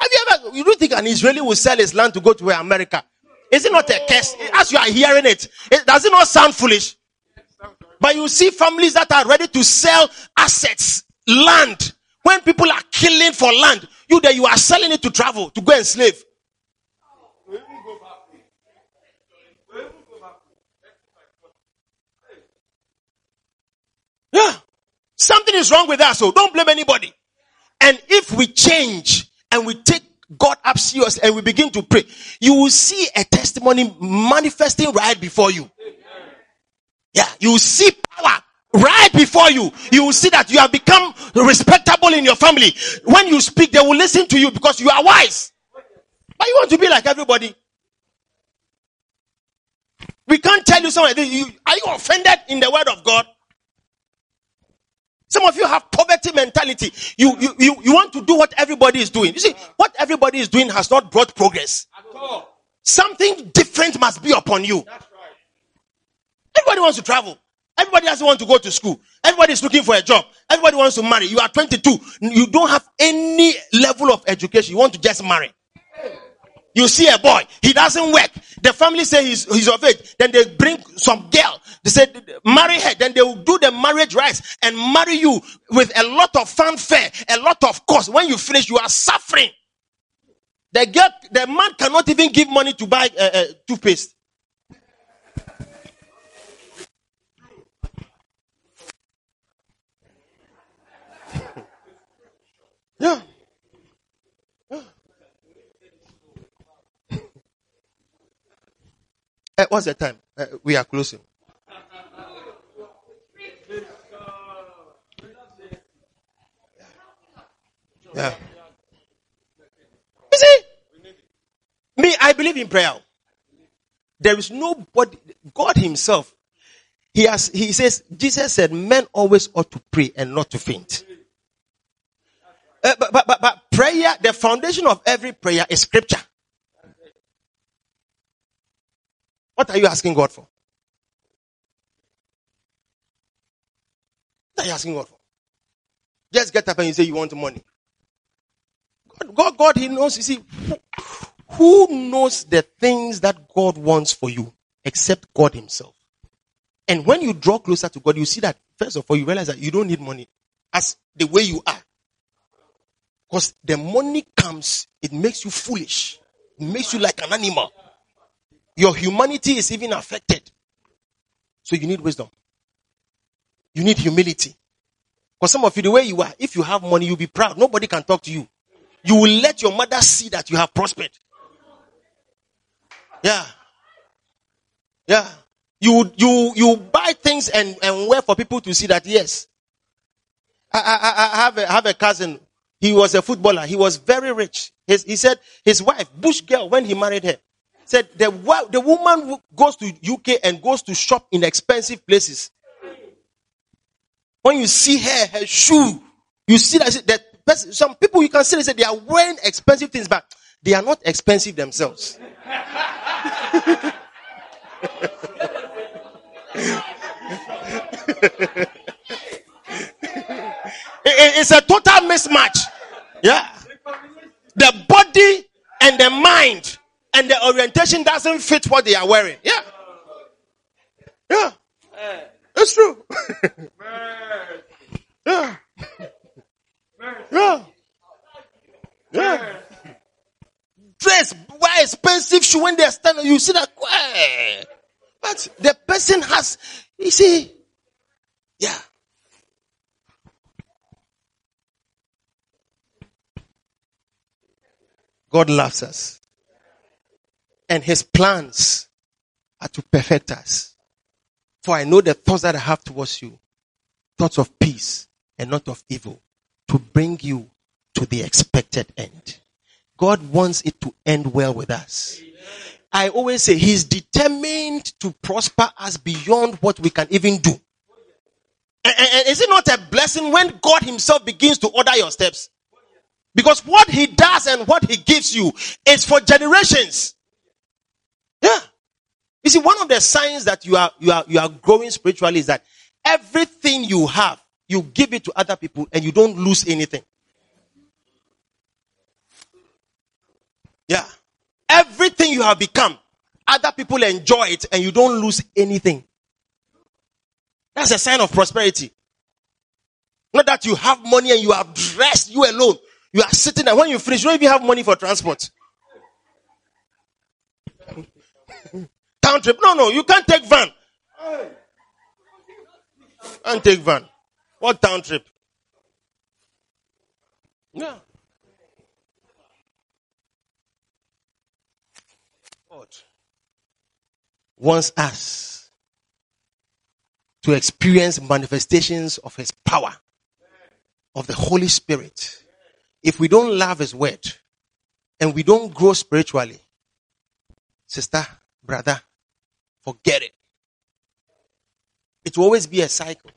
Have you ever, you don't think an Israeli will sell his land to go to America? Is it not a curse? As you are hearing it, it does it not sound foolish? But you see families that are ready to sell assets, land. When people are killing for land, you there you are selling it to travel, to go and slave. Yeah. Something is wrong with us, so don't blame anybody. And if we change and we take God up serious and we begin to pray, you will see a testimony manifesting right before you. Yeah, you will see power right before you. You will see that you have become respectable in your family. When you speak, they will listen to you because you are wise. But you want to be like everybody. We can't tell you something. Are you offended in the word of God? Some of you have poverty mentality. You, you, you, you want to do what everybody is doing. You see, what everybody is doing has not brought progress. Something different must be upon you. Everybody wants to travel. Everybody doesn't want to go to school. Everybody is looking for a job. Everybody wants to marry. You are 22. You don't have any level of education. You want to just marry. You see a boy, he doesn't work. The family say he's, he's of age. Then they bring some girl. They say, marry her. Then they will do the marriage rites and marry you with a lot of fanfare, a lot of cost. When you finish, you are suffering. The girl, the man cannot even give money to buy uh, uh, toothpaste. yeah. Uh, what's the time? Uh, we are closing. Yeah. You see, me, I believe in prayer. There is nobody, God Himself, He has, He says, Jesus said, men always ought to pray and not to faint. Uh, but, but, but, but prayer, the foundation of every prayer is scripture. What are you asking God for? What are you asking God for? Just get up and you say you want money. God, God, God He knows. You see, who, who knows the things that God wants for you except God Himself? And when you draw closer to God, you see that first of all, you realize that you don't need money as the way you are. Because the money comes, it makes you foolish. It makes you like an animal. Your humanity is even affected. So you need wisdom. You need humility. Because some of you, the way you are, if you have money, you'll be proud. Nobody can talk to you. You will let your mother see that you have prospered. Yeah. Yeah. You, you, you buy things and, and wear for people to see that, yes. I, I, I have a, have a cousin. He was a footballer. He was very rich. His, he said his wife, bush girl, when he married her, said the, the woman goes to UK and goes to shop in expensive places. When you see her, her shoe, you see that, that person, some people you can see they they are wearing expensive things, but they are not expensive themselves. it, it's a total mismatch. Yeah. The body and the mind and the orientation doesn't fit what they are wearing. Yeah. Yeah. It's true. yeah. Yeah. Yeah. Dress, wear expensive shoe when they are standing. You see that. But the person has, you see, yeah. God loves us. And his plans are to perfect us. For I know the thoughts that I have towards you, thoughts of peace and not of evil, to bring you to the expected end. God wants it to end well with us. I always say he's determined to prosper us beyond what we can even do. And, and, is it not a blessing when God himself begins to order your steps? Because what he does and what he gives you is for generations. Yeah. You see, one of the signs that you are, you are, you are growing spiritually is that everything you have, you give it to other people and you don't lose anything. Yeah. Everything you have become, other people enjoy it and you don't lose anything. That's a sign of prosperity. Not that you have money and you are dressed, you alone. You are sitting there. When you finish, you don't even have money for transport. Town trip. No, no, you can't take van. Can't take van. What town trip? Yeah. God wants us to experience manifestations of His power, of the Holy Spirit. If we don't love His word and we don't grow spiritually, sister, brother, forget it. It will always be a cycle.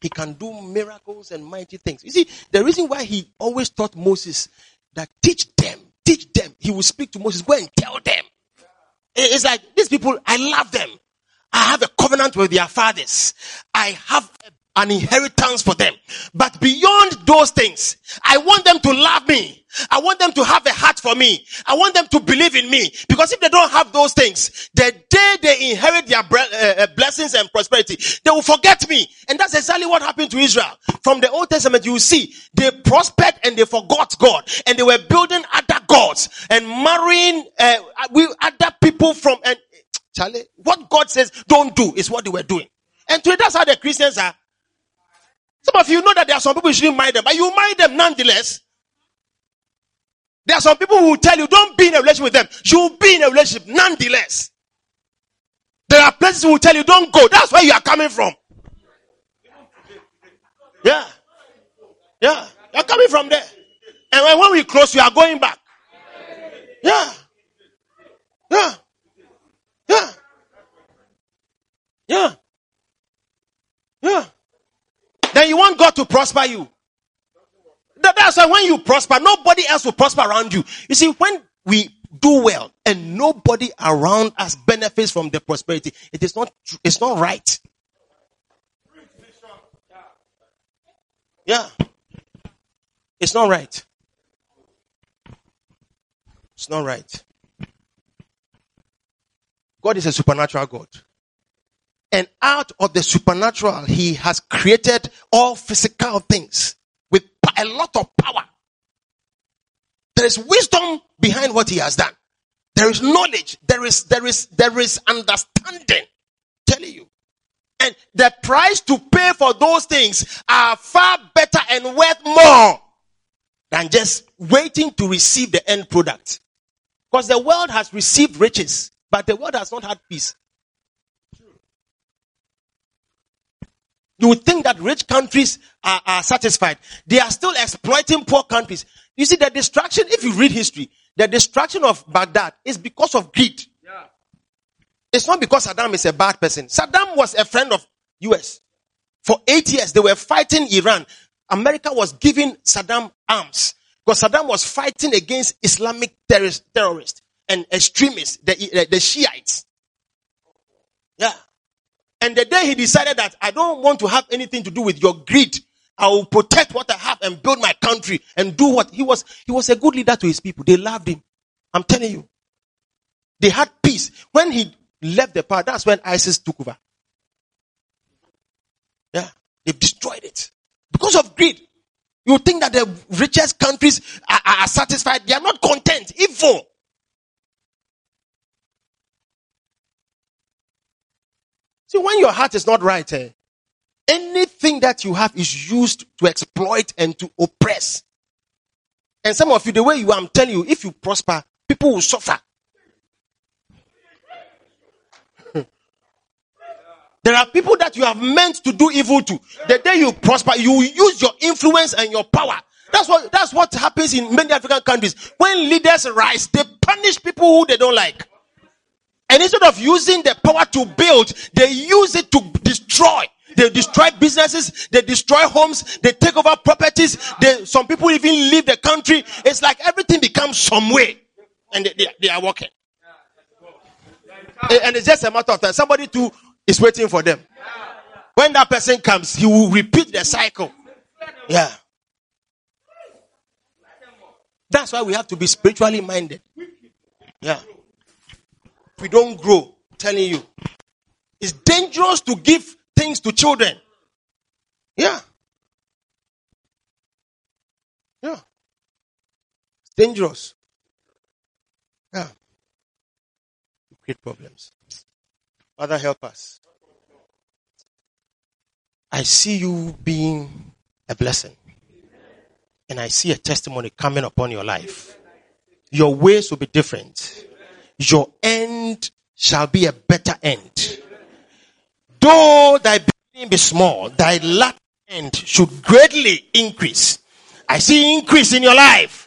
He can do miracles and mighty things. You see, the reason why he always taught Moses that teach them, teach them. He will speak to Moses, go and tell them. It's like these people, I love them. I have a covenant with their fathers. I have an inheritance for them. But beyond those things, I want them to love me. I want them to have a heart for me. I want them to believe in me. Because if they don't have those things, the day they inherit their uh, uh, blessings and prosperity, they will forget me. And that's exactly what happened to Israel. From the Old Testament, you see, they prospered and they forgot God. And they were building other gods and marrying uh, other people from, and Charlie, what God says don't do is what they were doing. And today that's how the Christians are. Some of you know that there are some people you shouldn't mind them, but you mind them nonetheless. There are some people who will tell you don't be in a relationship with them. You will be in a relationship nonetheless. There are places who will tell you don't go. That's where you are coming from. Yeah. Yeah. You're coming from there. And when we close, you are going back. Yeah. Yeah. Yeah. Yeah. Yeah. Then you want God to prosper you. That's why when you prosper, nobody else will prosper around you. You see, when we do well and nobody around us benefits from the prosperity, it is not, it's not right. Yeah. It's not right. It's not right. God is a supernatural God. And out of the supernatural, he has created all physical things with a lot of power. There is wisdom behind what he has done. There is knowledge. There is, there is, there is understanding. telling you. And the price to pay for those things are far better and worth more than just waiting to receive the end product. Because the world has received riches, but the world has not had peace. You would think that rich countries are, are satisfied. They are still exploiting poor countries. You see, the destruction, if you read history, the destruction of Baghdad is because of greed. Yeah. It's not because Saddam is a bad person. Saddam was a friend of US. For eight years, they were fighting Iran. America was giving Saddam arms because Saddam was fighting against Islamic terrorists and extremists, the, the Shiites. Yeah. And the day he decided that I don't want to have anything to do with your greed, I will protect what I have and build my country and do what he was. He was a good leader to his people. They loved him. I'm telling you. They had peace. When he left the power, that's when ISIS took over. Yeah. They've destroyed it because of greed. You think that the richest countries are, are satisfied. They are not content. Evil. See, when your heart is not right, eh, anything that you have is used to exploit and to oppress. And some of you, the way you are, I'm telling you, if you prosper, people will suffer. There are people that you have meant to do evil to. The day you prosper, you use your influence and your power. That's what, that's what happens in many African countries. When leaders rise, they punish people who they don't like. And instead of using the power to build, they use it to destroy. They destroy businesses. They destroy homes. They take over properties. They, some people even leave the country. It's like everything becomes some way. And they, they, they are working. And it's just a matter of time. Somebody to is waiting for them. When that person comes, he will repeat the cycle. Yeah. That's why we have to be spiritually minded. Yeah. We don't grow, I'm telling you, it's dangerous to give things to children. Yeah. Yeah. It's dangerous. Yeah. Create problems. Father, help us. I see you being a blessing. And I see a testimony coming upon your life. Your ways will be different. Your end shall be a better end. Though thy beginning be small, thy latter end should greatly increase. I see increase in your life.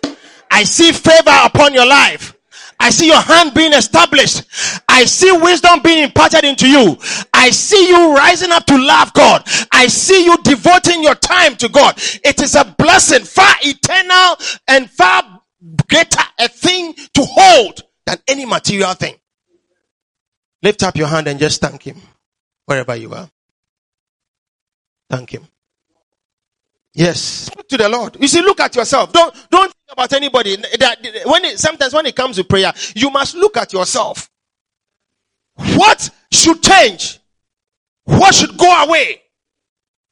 I see favor upon your life. I see your hand being established. I see wisdom being imparted into you. I see you rising up to love God. I see you devoting your time to God. It is a blessing, far eternal and far greater a thing to hold than any material thing. Lift up your hand and just thank Him wherever you are. Thank Him. Yes. Speak to the Lord. You see, look at yourself. Don't, don't think about anybody. When it, sometimes when it comes to prayer, you must look at yourself. What should change? What should go away?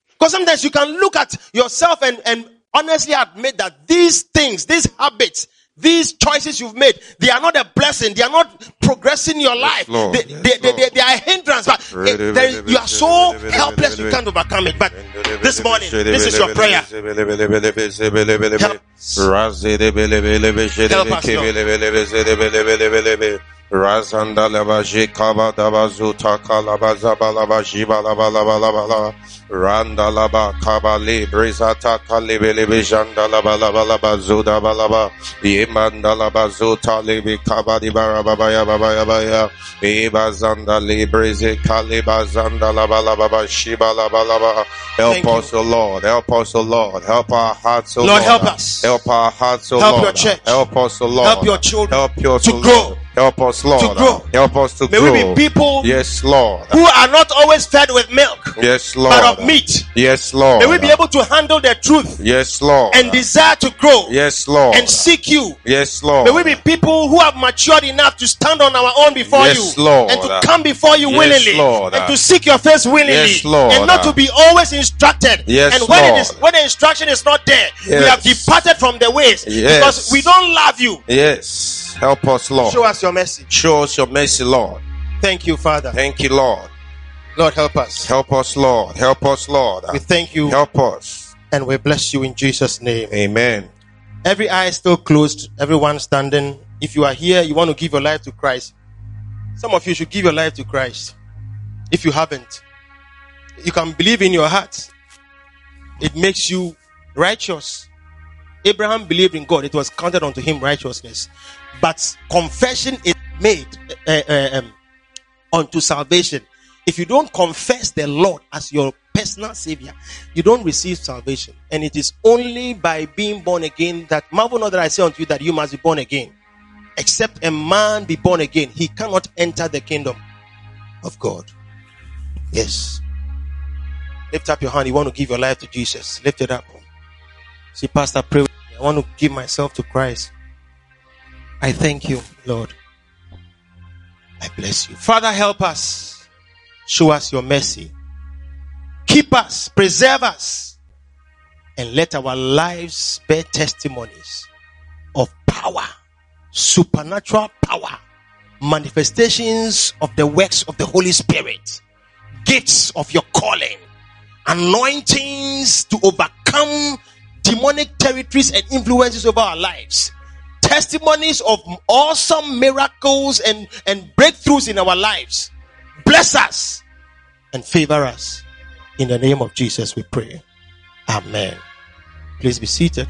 Because sometimes you can look at yourself and, and honestly admit that these things, these habits, these choices you've made, they are not a blessing. They are not progressing your life. Yes, they, yes, they, they, they, are a hindrance. But it, you are so helpless, you can't overcome it. But this morning, this is your prayer. Help. Help us, Razanda lava jikaba daba zuta kalaba zaba lava jiba lava lava lava lava Randa laba kaba libre zata kalibe libe janda laba laba laba zuda balaba Yimanda laba zuta libi kaba di bara baba ya baba ya baba ya Iba zanda libre zi kaliba zanda laba laba ba shiba laba laba Help us, O Lord. Help us, O Lord. Help our hearts, O Lord. Lord, help us. Help our hearts, O help Lord. Help your church. Help us, O Lord. Help your children. Help your to grow. Help us, Lord. To grow. Help us to May grow. we be people yes, Lord. who are not always fed with milk. Yes, Lord. But of meat. Yes, Lord. May we be able to handle the truth. Yes, Lord. And desire to grow. Yes, Lord. And seek you. Yes, Lord. May we be people who have matured enough to stand on our own before yes, you. Lord. And to come before you yes, willingly. Lord. And to seek your face willingly. Yes, Lord. And not to be always instructed. Yes, and when Lord. it is when the instruction is not there, yes. we have departed from the ways. Yes. Because we don't love you. Yes. Help us, Lord. Show us your mercy. Show us your mercy, Lord. Thank you, Father. Thank you, Lord. Lord, help us. Help us, Lord. Help us, Lord. We thank you. Help us. And we bless you in Jesus' name. Amen. Every eye still closed, everyone standing. If you are here, you want to give your life to Christ. Some of you should give your life to Christ. If you haven't, you can believe in your heart. It makes you righteous. Abraham believed in God. It was counted unto him righteousness. But confession is made uh, uh, um, unto salvation. If you don't confess the Lord as your personal savior, you don't receive salvation. And it is only by being born again that marvel not that I say unto you that you must be born again. Except a man be born again, he cannot enter the kingdom of God. Yes. Lift up your hand. You want to give your life to Jesus. Lift it up. See, Pastor, pray. I want to give myself to Christ. I thank you, Lord. I bless you. Father, help us. Show us your mercy. Keep us. Preserve us. and let our lives bear testimonies of power, supernatural power, manifestations of the works of the Holy Spirit, gifts of your calling, anointings to overcome demonic territories and influences over our lives, testimonies of awesome miracles and, and breakthroughs in our lives. Bless us and favor us. In the name of Jesus, we pray. Amen. Please be seated.